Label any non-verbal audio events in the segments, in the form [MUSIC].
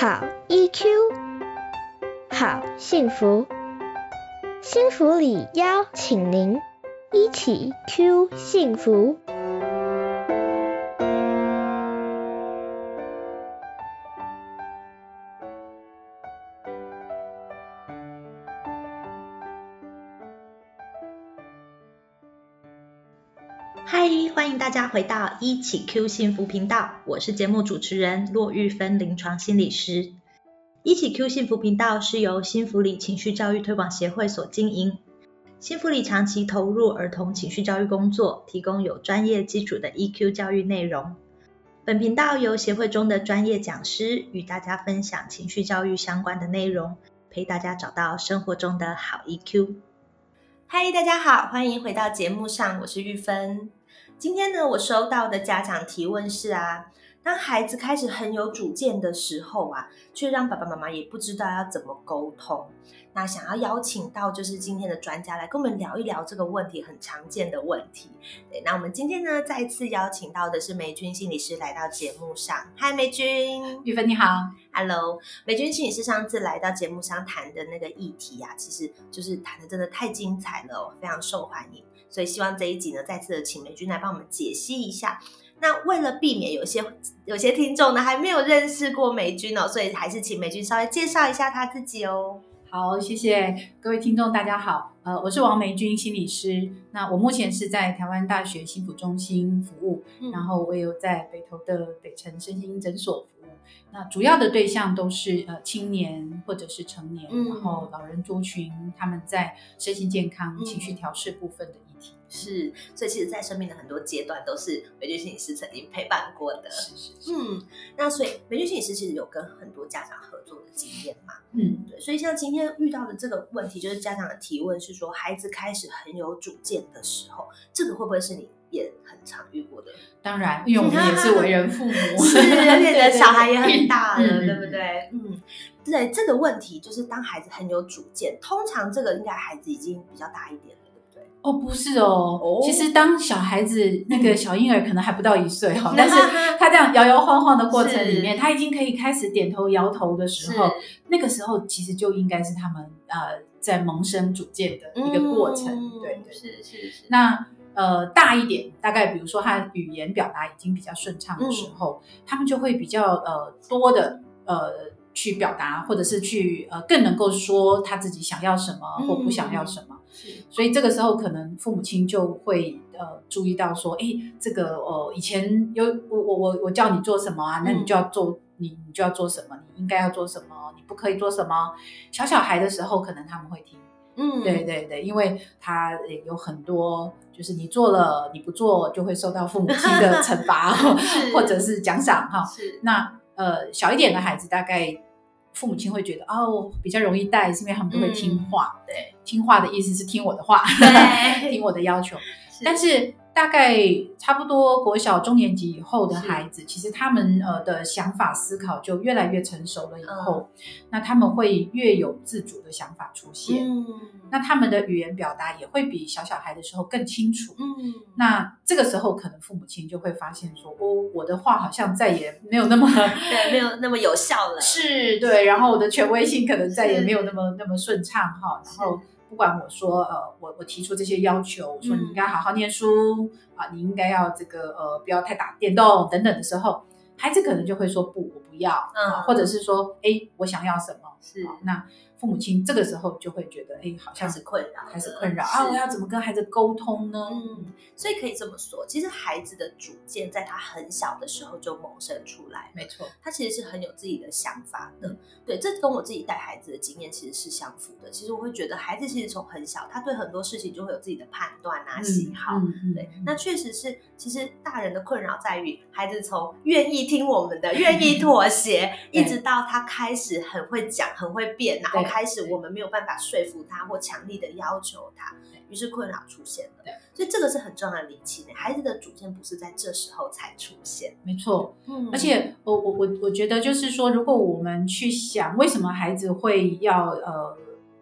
好 EQ，好幸福，幸福里邀请您一起 Q 幸福。大家回到一起 Q 幸福频道，我是节目主持人骆玉芬，临床心理师。一起 Q 幸福频道是由新福里情绪教育推广协会所经营。新福里长期投入儿童情绪教育工作，提供有专业基础的 EQ 教育内容。本频道由协会中的专业讲师与大家分享情绪教育相关的内容，陪大家找到生活中的好 EQ。嗨，大家好，欢迎回到节目上，我是玉芬。今天呢，我收到的家长提问是啊，当孩子开始很有主见的时候啊，却让爸爸妈妈也不知道要怎么沟通。那想要邀请到就是今天的专家来跟我们聊一聊这个问题很常见的问题。对，那我们今天呢再次邀请到的是美君心理师来到节目上。嗨，美君，玉芬你好，Hello，美君心理师上次来到节目上谈的那个议题啊，其实就是谈的真的太精彩了，非常受欢迎。所以希望这一集呢，再次的请美君来帮我们解析一下。那为了避免有些有些听众呢还没有认识过美君哦，所以还是请美君稍微介绍一下她自己哦。好，谢谢各位听众，大家好。呃，我是王梅君心理师。那我目前是在台湾大学幸福中心服务，然后我也有在北投的北城身心诊所。那主要的对象都是呃青年或者是成年，然后老人族群，他们在身心健康、情绪调试部分的议题。是，所以其实，在生命的很多阶段，都是美君心理师曾经陪伴过的。是是是。嗯，那所以美君心理师其实有跟很多家长合作的经验嘛。嗯，对。所以像今天遇到的这个问题，就是家长的提问是说，孩子开始很有主见的时候，这个会不会是你也很常遇过的？当然，因为我们也是为人父母，[LAUGHS] 是 [LAUGHS] 而且的小孩也很大了，对不对？嗯，对。这个问题就是当孩子很有主见，通常这个应该孩子已经比较大一点了。哦，不是哦，其实当小孩子那个小婴儿可能还不到一岁哈，[LAUGHS] 但是他这样摇摇晃晃的过程里面，他已经可以开始点头摇头的时候，那个时候其实就应该是他们呃在萌生主见的一个过程，对对，是是是。那呃大一点，大概比如说他语言表达已经比较顺畅的时候，他们就会比较呃多的呃去表达，或者是去呃更能够说他自己想要什么或不想要什么。所以这个时候，可能父母亲就会呃注意到说，哎，这个呃以前有我我我我叫你做什么啊，那你就要做，你你就要做什么，你应该要做什么，你不可以做什么。小小孩的时候，可能他们会听，嗯，对对对，因为他有很多，就是你做了你不做，就会受到父母亲的 [LAUGHS] 惩罚或者是奖赏哈。是那呃小一点的孩子大概。父母亲会觉得哦，比较容易带，是因为他们都会听话。对，听话的意思是听我的话，[LAUGHS] 听我的要求。但是。大概差不多国小中年级以后的孩子，其实他们呃的想法思考就越来越成熟了。以后，那他们会越有自主的想法出现。嗯，那他们的语言表达也会比小小孩的时候更清楚。嗯，那这个时候可能父母亲就会发现说，哦，我的话好像再也没有那么 [LAUGHS] 对，没有那么有效了。[LAUGHS] 是，对，然后我的权威性可能再也没有那么那么顺畅哈。然后。不管我说，呃，我我提出这些要求，我说你应该好好念书啊，你应该要这个呃，不要太打电动等等的时候，孩子可能就会说不，我不要，嗯，或者是说，哎，我想要什么？是那。父母亲这个时候就会觉得，哎，好像是困扰，开始困扰啊！我要怎么跟孩子沟通呢？嗯，所以可以这么说，其实孩子的主见在他很小的时候就萌生出来，没错，他其实是很有自己的想法的。对，这跟我自己带孩子的经验其实是相符的。其实我会觉得，孩子其实从很小，他对很多事情就会有自己的判断啊、喜好。对，那确实是，其实大人的困扰在于，孩子从愿意听我们的、愿意妥协，[LAUGHS] 一直到他开始很会讲、很会变，然后。开始，我们没有办法说服他或强力的要求他，于是困扰出现了。对，所以这个是很重要的理清。孩子的主见不是在这时候才出现，没错。嗯，而且我我我我觉得就是说，如果我们去想，为什么孩子会要呃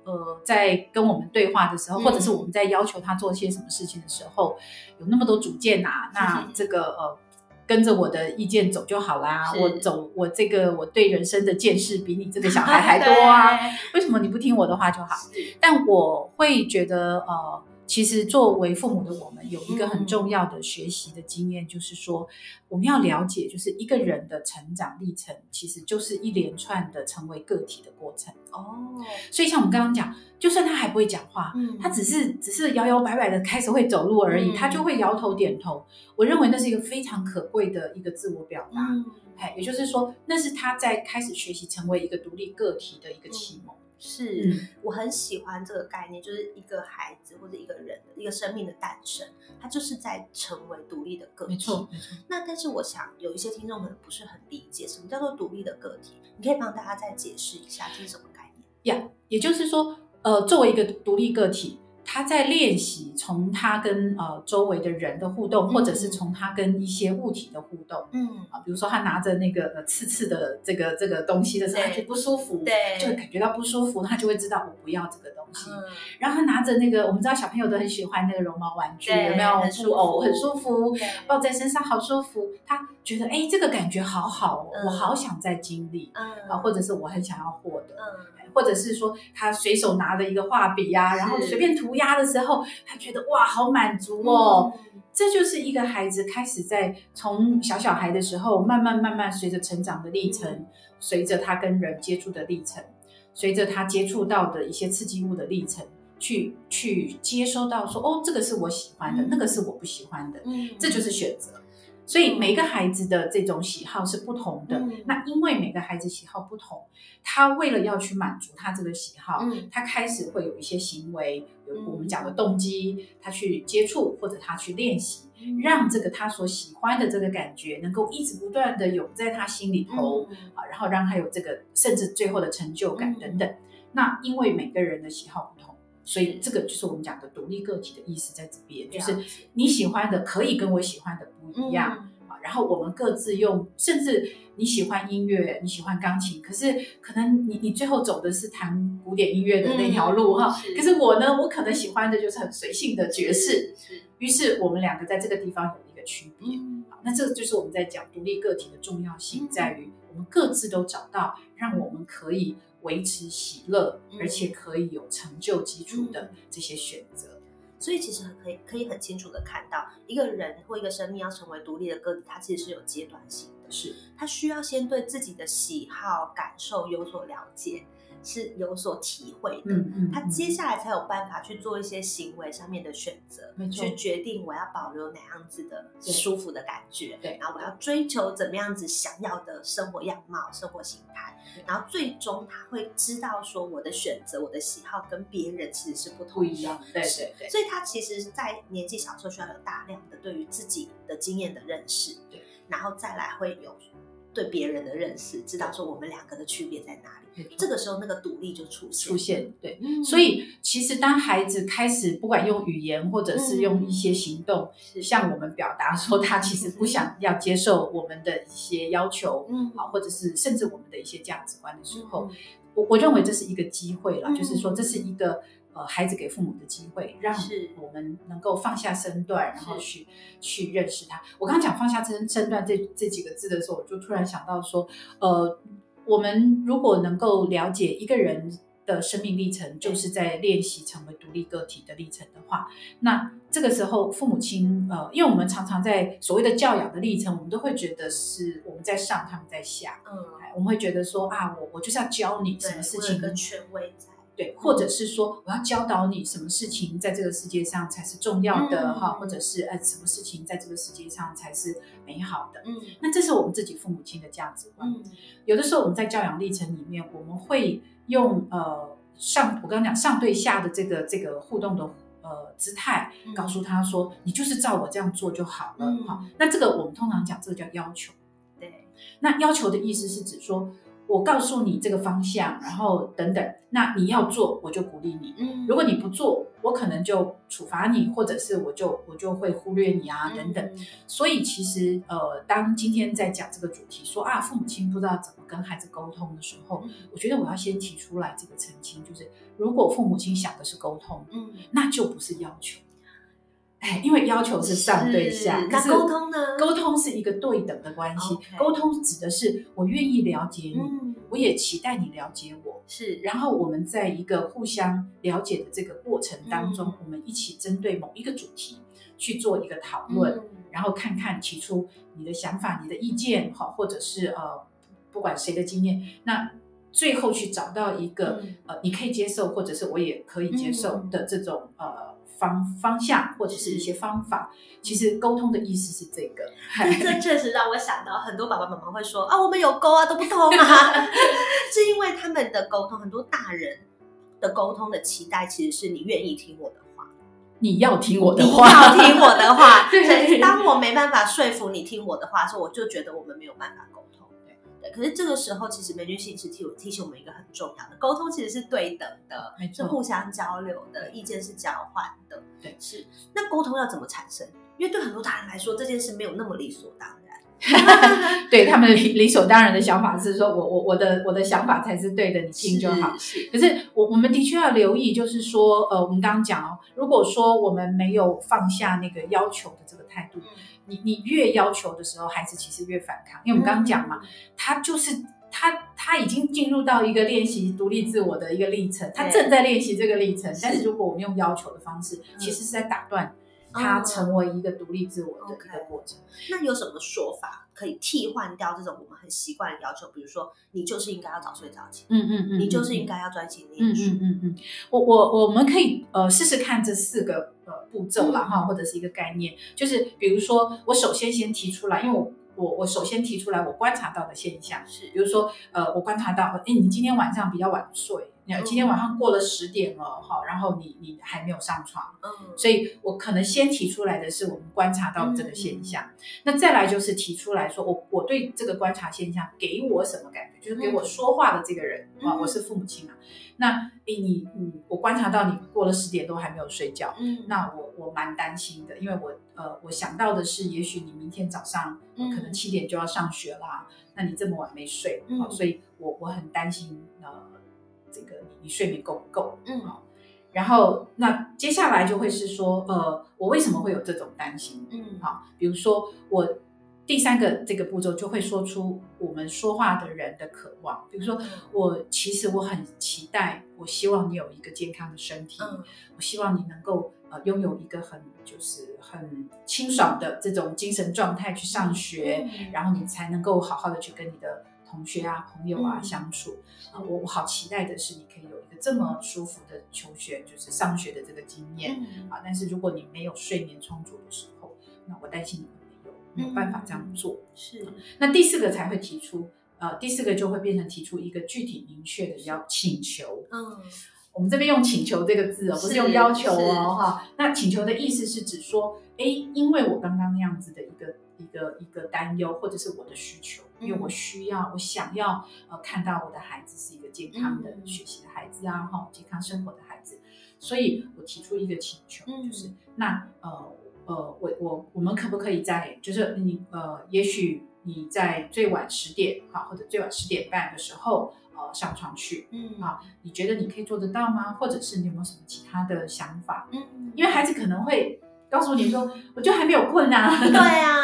呃，在跟我们对话的时候，或者是我们在要求他做些什么事情的时候，有那么多主见啊？那这个呃。跟着我的意见走就好啦，我走我这个我对人生的见识比你这个小孩还多啊，[LAUGHS] 为什么你不听我的话就好？但我会觉得，呃，其实作为父母的我们有一个很嗯重要的学习的经验，就是说我们要了解，就是一个人的成长历程，其实就是一连串的成为个体的过程。哦，所以像我们刚刚讲，就算他还不会讲话，嗯他只是只是摇摇摆摆的开始会走路而已，嗯他就会摇头点头。我认为那是一个非常可贵的一个自我表达。嗯，哎，也就是说，那是他在开始学习成为一个独立个体的一个启蒙。是。嗯，我很喜欢这个概念，就是一个孩子或者一个人的一个生命的诞生，他就是在成为独立的个体。没错，没错。那但是我想有一些听众可能不是很理解什么叫做独立的个体，你可以帮大家再解释一下这是什么概念？呀也就是说，呃，作为一个独立个体，他在练习从他跟呃周围的人的互动，或者是从他跟一些物体的互动。嗯，啊，比如说他拿着那个呃刺刺的这个这个东西的时候，他就不舒服，对。就会感觉到不舒服，他就会知道我不要这个东西。嗯，然后他拿着那个，我们知道小朋友都很喜欢那个绒毛玩具，有没有很舒布偶服很舒服，抱在身上好舒服。他觉得哎，这个感觉好好哦，嗯。我好想再经历嗯。啊，或者是我很想要获得。嗯。或者是说他随手拿着一个画笔呀、然后是。随便涂鸦的时候，他觉得哇，好满足哦。嗯这就是一个孩子开始在从小小孩的时候，慢慢慢慢随着成长的历程，随着他跟人接触的历程，随着他接触到的一些刺激物的历程，去去接收到说，哦，这个是我喜欢的，嗯。那个是我不喜欢的，嗯。这就是选择。所以每个孩子的这种喜好是不同的。嗯那因为每个孩子喜好不同，他为了要去满足他这个喜好，嗯他开始会有一些行为，有嗯我们讲的动机，他去接触或者他去练习，嗯让这个他所喜欢的这个感觉能够一直不断的涌在他心里头、嗯啊，然后让他有这个甚至最后的成就感嗯等等。那因为每个人的喜好不同。所以是这个就是我们讲的独立个体的意思在这边，就是你喜欢的可以跟我喜欢的不一样，嗯。啊，然后我们各自用，甚至你喜欢音乐，你喜欢钢琴，可是可能你你最后走的是弹古典音乐的那条路哈、嗯 [LAUGHS] 可是我呢，我可能喜欢的就是很随性的爵士，是，于是我们两个在这个地方有一个区别。那这个就是我们在讲独立个体的重要性，嗯。在于我们各自都找到让我们可以维持喜乐，嗯而且可以有成就基础的这些选择。所以其实很可以可以很清楚的看到，一个人或一个生命要成为独立的个体，它其实是有阶段性的，是。他需要先对自己的喜好、感受有所了解，是有所体会的。嗯嗯，他嗯。接下来才有办法去做一些行为上面的选择，去决定我要保留哪样子的舒服的感觉，对。然后我要追求怎么样子想要的生活样貌、生活形态，然后最终他会知道说我的选择、我的喜好跟别人其实是不不一样，对是对对。所以他其实，在年纪小的时候需要有大量的对于自己的经验的认识，对，然后再来会有对别人的认识，知道说我们两个的区别在哪里。这个时候，那个独立就出现。出现，对。嗯，所以，其实当孩子开始不管用语言或者是用一些行动，是向我们表达说他其实不想要接受我们的一些要求，嗯好，或者是甚至我们的一些价值观的时候，嗯我我认为这是一个机会了，嗯就是说这是一个呃孩子给父母的机会，让我们能够放下身段，然后去去认识他。我刚刚讲放下身身段这这几个字的时候，我就突然想到说，呃，我们如果能够了解一个人。的生命历程就是在练习成为独立个体的历程的话，那这个时候父母亲呃，因为我们常常在所谓的教养的历程，我们都会觉得是我们在上，他们在下，嗯，哎我们会觉得说啊，我我就是要教你什么事情我有一个权威在。对，或者是说我要教导你什么事情在这个世界上才是重要的嗯哈、或者是呃什么事情在这个世界上才是美好的。嗯。那这是我们自己父母亲的价值观。嗯。有的时候我们在教养历程里面，我们会用呃上我刚刚讲上对下的这个这个互动的呃姿态，嗯。告诉他说你就是照我这样做就好了嗯。哈、那这个我们通常讲这个叫要求。对，那要求的意思是指说，我告诉你这个方向，然后等等，那你要做，我就鼓励你；嗯如果你不做，我可能就处罚你，或者是我就我就会忽略你啊，等等。嗯所以其实呃，当今天在讲这个主题说啊，父母亲不知道怎么跟孩子沟通的时候，嗯我觉得我要先提出来这个澄清，就是如果父母亲想的是沟通，嗯那就不是要求。哎，因为要求是上对下，那沟通呢？沟通是一个对等的关系沟通指的是我愿意了解你，嗯，我也期待你了解我。是，然后我们在一个互相了解的这个过程当中，嗯。我们一起针对某一个主题去做一个讨论，嗯。然后看看提出你的想法、你的意见，好，或者是呃，不管谁的经验，那最后去找到一个、嗯。呃，你可以接受，或者是我也可以接受嗯。的这种、呃方方向，或者是一些方法。其实沟通的意思是这个，[LAUGHS] 这这确实让我想到，很多爸爸妈妈会说啊，我们有沟啊，都不通啊，[LAUGHS] 是因为他们的沟通，很多大人的沟通的期待，其实是你愿意听我的话，你要听我的话你话，要听我的话。[LAUGHS] 对所以当我没办法说服你听我的话的时候，我就觉得我们没有办法沟通。对，可是这个时候，其实梅君信是提提醒我们一个很重要的，沟通其实是对等的，是互相交流的，意见是交换的。对是。那沟通要怎么产生？因为对很多大人来说，这件事没有那么理所当然。[LAUGHS] 对他们理理所当然的想法是说，我我我的我的想法才是对的，你听就好。可是我我们的确要留意，就是说，呃，我们刚刚讲哦，如果说我们没有放下那个要求的这个态度，你你越要求的时候，孩子其实越反抗，因为我们刚刚讲嘛，他就是他他已经进入到一个练习独立自我的一个历程，他正在练习这个历程。但是如果我们用要求的方式，其实是在打断他嗯成为一个独立自我的一个过程。那有什么说法可以替换掉这种我们很习惯的要求？比如说，你就是应该要早睡早起，嗯嗯嗯，你就是嗯应该要专心嗯念书。嗯嗯嗯，我我我们可以呃试试看这四个呃步骤啦嗯哈，或者是一个概念，就是比如说我首先先提出来，因为我我我首先提出来我观察到的现象，是比如说呃我观察到，哎你今天晚上比较晚睡，你嗯。今天晚上过了十点了哈，然后你你还没有上床，嗯，所以我可能先提出来的是我们观察到这个现象，那再来就是提出来说我我对这个观察现象给我什么感觉，就是给我说话的这个人、啊，嗯我是父母亲嘛。那诶你你我观察到你过了十点都还没有睡觉，嗯。那我我蛮担心的，因为我呃我想到的是，也许你明天早上、可能七点就要上学啦，那你这么晚没睡，所以我我很担心呃这个你你睡眠够不够，嗯。啊然后那接下来就会是说，呃，我为什么会有这种担心？嗯。好，比如说我第三个这个步骤就会说出我们说话的人的渴望，比如说嗯。我其实我很期待，我希望你有一个健康的身体，嗯。我希望你能够呃拥有一个很就是很清爽的这种精神状态去上学，嗯。然后你才能够好好的去跟你的同学啊、朋友啊嗯相处。啊，我我好期待的是你可以有一个这么舒服的求学，就是上学的这个经验。嗯啊，但是如果你没有睡眠充足的时候，那我担心你会没有没有办法这样做。是那第四个才会提出，呃，第四个就会变成提出一个具体明确的要请求。嗯我们这边用请求这个字哦，不是是用要求哦，哈。那请求的意思是指说，哎，因为我刚刚那样子的一个一个一个担忧，或者是我的需求，因为我嗯。需要，我想要呃看到我的孩子是一个健康的嗯。学习的孩子啊，哈，健康生活的孩子，所以我提出一个请求，嗯。就是那呃呃，我我我们可不可以在就是你呃，也许你在最晚十点哈，或者最晚十点半的时候呃上床去，嗯。啊你觉得你可以做得到吗？或者是你有没有什么其他的想法？嗯，因为孩子可能会告诉你说，我就还没有困啊，对啊，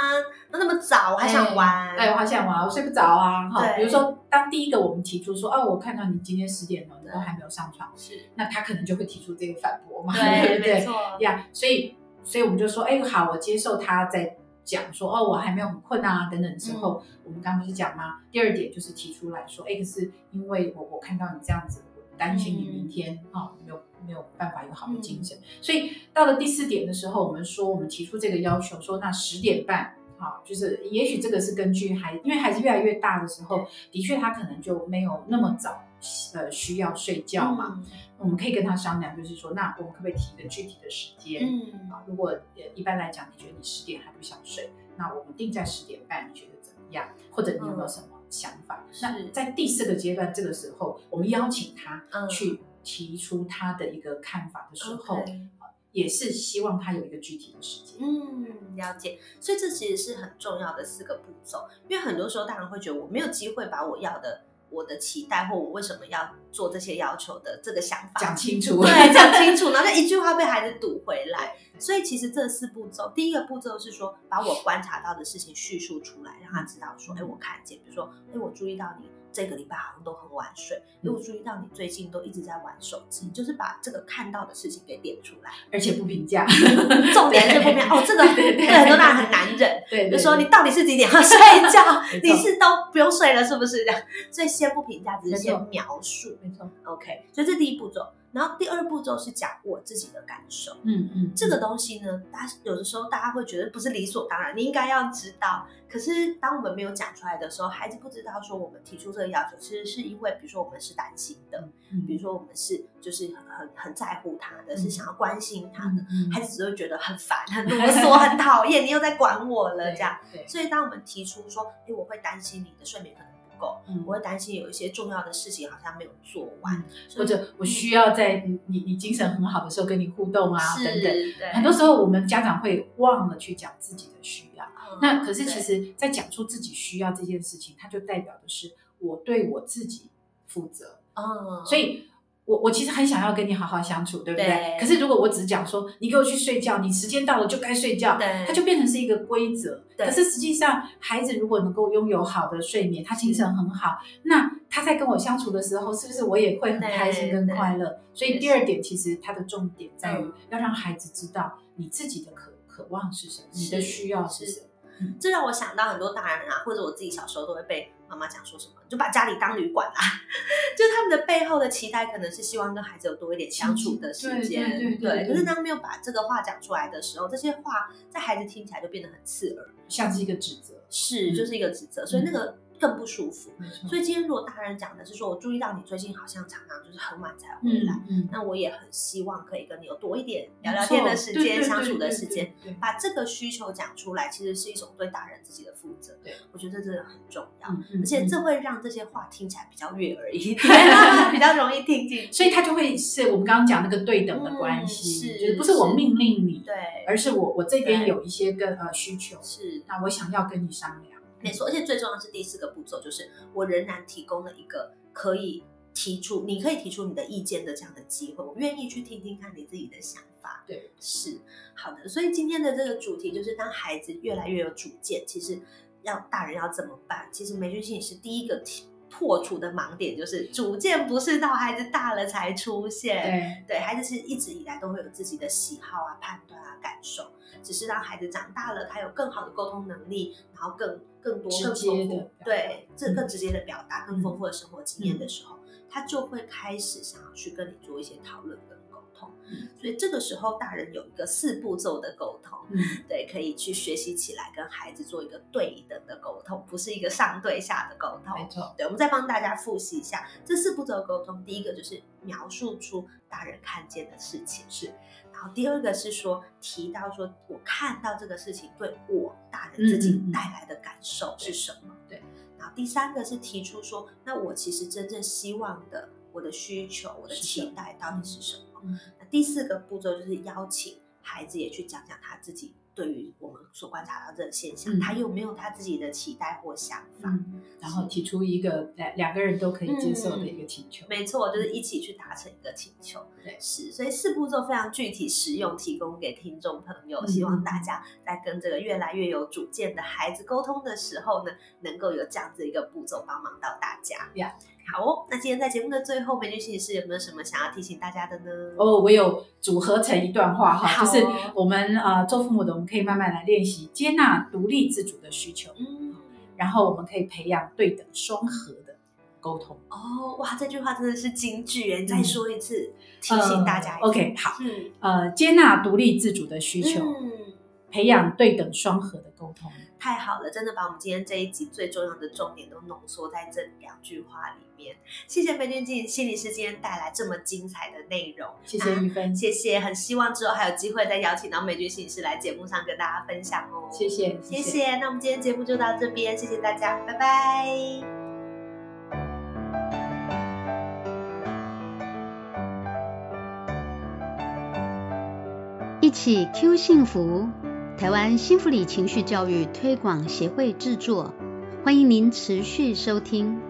那那么早我还想玩，哎，我还想玩，我睡不着啊，哈。比如说，当第一个我们提出说，哦，我看到你今天十点了，你都还没有上床，是。那他可能就会提出这个反驳嘛，对，不对？没错，呀所以，所以我们就说，哎，好，我接受他在讲说，哦，我还没有很困啊，等等。的时候，我们刚刚不是讲吗？第二点就是提出来说，哎，可是因为我我看到你这样子，我担心你明天啊、没有没有办法有好的精神，所以到了第四点的时候，我们说我们提出这个要求，说那十点半。好，就是也许这个是根据孩，因为孩子越来越大的时候，的确他可能就没有那么早呃需要睡觉嘛。嗯我们可以跟他商量，就是说，那我们可不可以提一个具体的时间？嗯啊，如果呃一般来讲，你觉得你十点还不想睡，那我们定在十点半，你觉得怎么样？或者你有没有什么想法？是那在第四个阶段，这个时候我们邀请他嗯去提出他的一个看法的时候也是希望他有一个具体的时间。嗯，了解。所以这其实是很重要的四个步骤，因为很多时候大人会觉得我没有机会把我要的我的期待或我为什么要做这些要求的这个想法讲清楚，对，讲清楚，然后就一句话被孩子堵回来。所以其实这四步骤，第一个步骤是说，把我观察到的事情叙述出来，让他知道说，哎，我看见，比如说，哎，我注意到你。这个礼拜好像都很晚睡，因为我注意到你最近都一直在玩手机，就是把这个看到的事情给点出来，而且不评价，[LAUGHS] 重点是不评价。哦，这个 [LAUGHS] 对很多大人很难忍，对，就说你到底是几点要睡觉？[LAUGHS] 你是都不用睡了是不是？这样，所以先不评价，只是先描述。没错，OK，所以这第一步骤。然后第二步骤是讲我自己的感受，嗯嗯，这个东西呢，大家有的时候大家会觉得不是理所当然，你应该要知道。可是当我们没有讲出来的时候，孩子不知道说我们提出这个要求，其实是因为比如说我们是担心的，比如说我们是就是很很很在乎他的，是想要关心他的，孩子只会觉得很烦、很啰嗦、很讨厌，你又在管我了 [LAUGHS] 这样。所以当我们提出说，哎，我会担心你的睡眠可能。我会担心有一些重要的事情好像没有做完，或者我需要在你你你精神很好的时候跟你互动啊等等。很多时候我们家长会忘了去讲自己的需要。那可是其实，在讲出自己需要这件事情，它就代表的是我对我自己负责。嗯，所以。我我其实很想要跟你好好相处，对不对？可是如果我只讲说你给我去睡觉，你时间到了就该睡觉，它就变成是一个规则。可是实际上，孩子如果能够拥有好的睡眠，他精神很好，那他在跟我相处的时候，是不是我也会很开心跟快乐？所以第二点，其实它的重点在于要让孩子知道你自己的渴渴望是什么，你的需要是什么。这让我想到很多大人啊，或者我自己小时候都会被妈妈讲说什么，就把家里当旅馆啊。[LAUGHS] 就他们的背后的期待，可能是希望跟孩子有多一点相处的时间。对，可是当没有把这个话讲出来的时候，这些话在孩子听起来就变得很刺耳，像是一个指责。是，就是一个指责。所以那个。更不舒服，所以今天如果大人讲的是说，我注意到你最近好像常常就是很晚才回来，嗯那我也很希望可以跟你有多一点聊聊天的时间、相处的时间，把这个需求讲出来，其实是一种对大人自己的负责。对，我觉得这真的很重要，而且这会让这些话听起来比较悦耳一点，[LAUGHS] 比较容易听进，所以他就会是我们刚刚讲那个对等的关系，就是不是我命令你，对，而是我我这边有一些个呃需求，是，那我想要跟你商量。没错，而且最重要是第四个步骤，就是我仍然提供了一个可以提出，你可以提出你的意见的这样的机会，我愿意去听听看你自己的想法。对，是好的。所以今天的这个主题就是，当孩子越来越有主见，其实要大人要怎么办？其实梅君心理师第一个破除的盲点就是，主见不是到孩子大了才出现。对，对孩子是一直以来都会有自己的喜好啊、判断啊、感受。只是让孩子长大了，他有更好的沟通能力，然后更更多、更丰富，对，这更直接的表达、更丰富的生活经验的时候，他就会开始想要去跟你做一些讨论跟沟通。所以这个时候，大人有一个四步骤的沟通，对，可以去学习起来，跟孩子做一个对等的沟通，不是一个上对下的沟通。没错，对，我们再帮大家复习一下这四步骤沟通。第一个就是描述出大人看见的事情是。然后第二个是说提到说，我看到这个事情对我大人自己带来的感受是什么？对。然后第三个是提出说，那我其实真正希望的，我的需求，我的期待到底是什么？那第四个步骤就是邀请孩子也去讲讲他自己。对于我们所观察到这个现象，他有没有他自己的期待或想法？然后提出一个两两个人都可以接受的一个请求。没错，就是一起去达成一个请求。对，是，所以四步骤非常具体实用，提供给听众朋友，希望大家在跟这个越来越有主见的孩子沟通的时候呢，能够有这样子一个步骤帮忙到大家。呀。好哦，那今天在节目的最后，美女心理师有没有什么想要提醒大家的呢？哦，我有组合成一段话哈，就是我们呃做父母的，我们可以慢慢来练习接纳独立自主的需求，嗯，然后我们可以培养对等双核的沟通。哦，哇，这句话真的是金句耶！再说一次，提醒大家。OK，好，呃，接纳独立自主的需求，培养对等双核的沟通。太好了，真的把我们今天这一集最重要的重点都浓缩在这两句话里面。谢谢梅君静心理师今天带来这么精彩的内容，谢谢玉芬，谢谢。很希望之后还有机会再邀请到美君心理师来节目上跟大家分享哦。谢谢，谢谢。那我们今天节目就到这边，谢谢大家，拜拜。一起 Q 幸福。台湾幸福里情绪教育推广协会制作，欢迎您持续收听。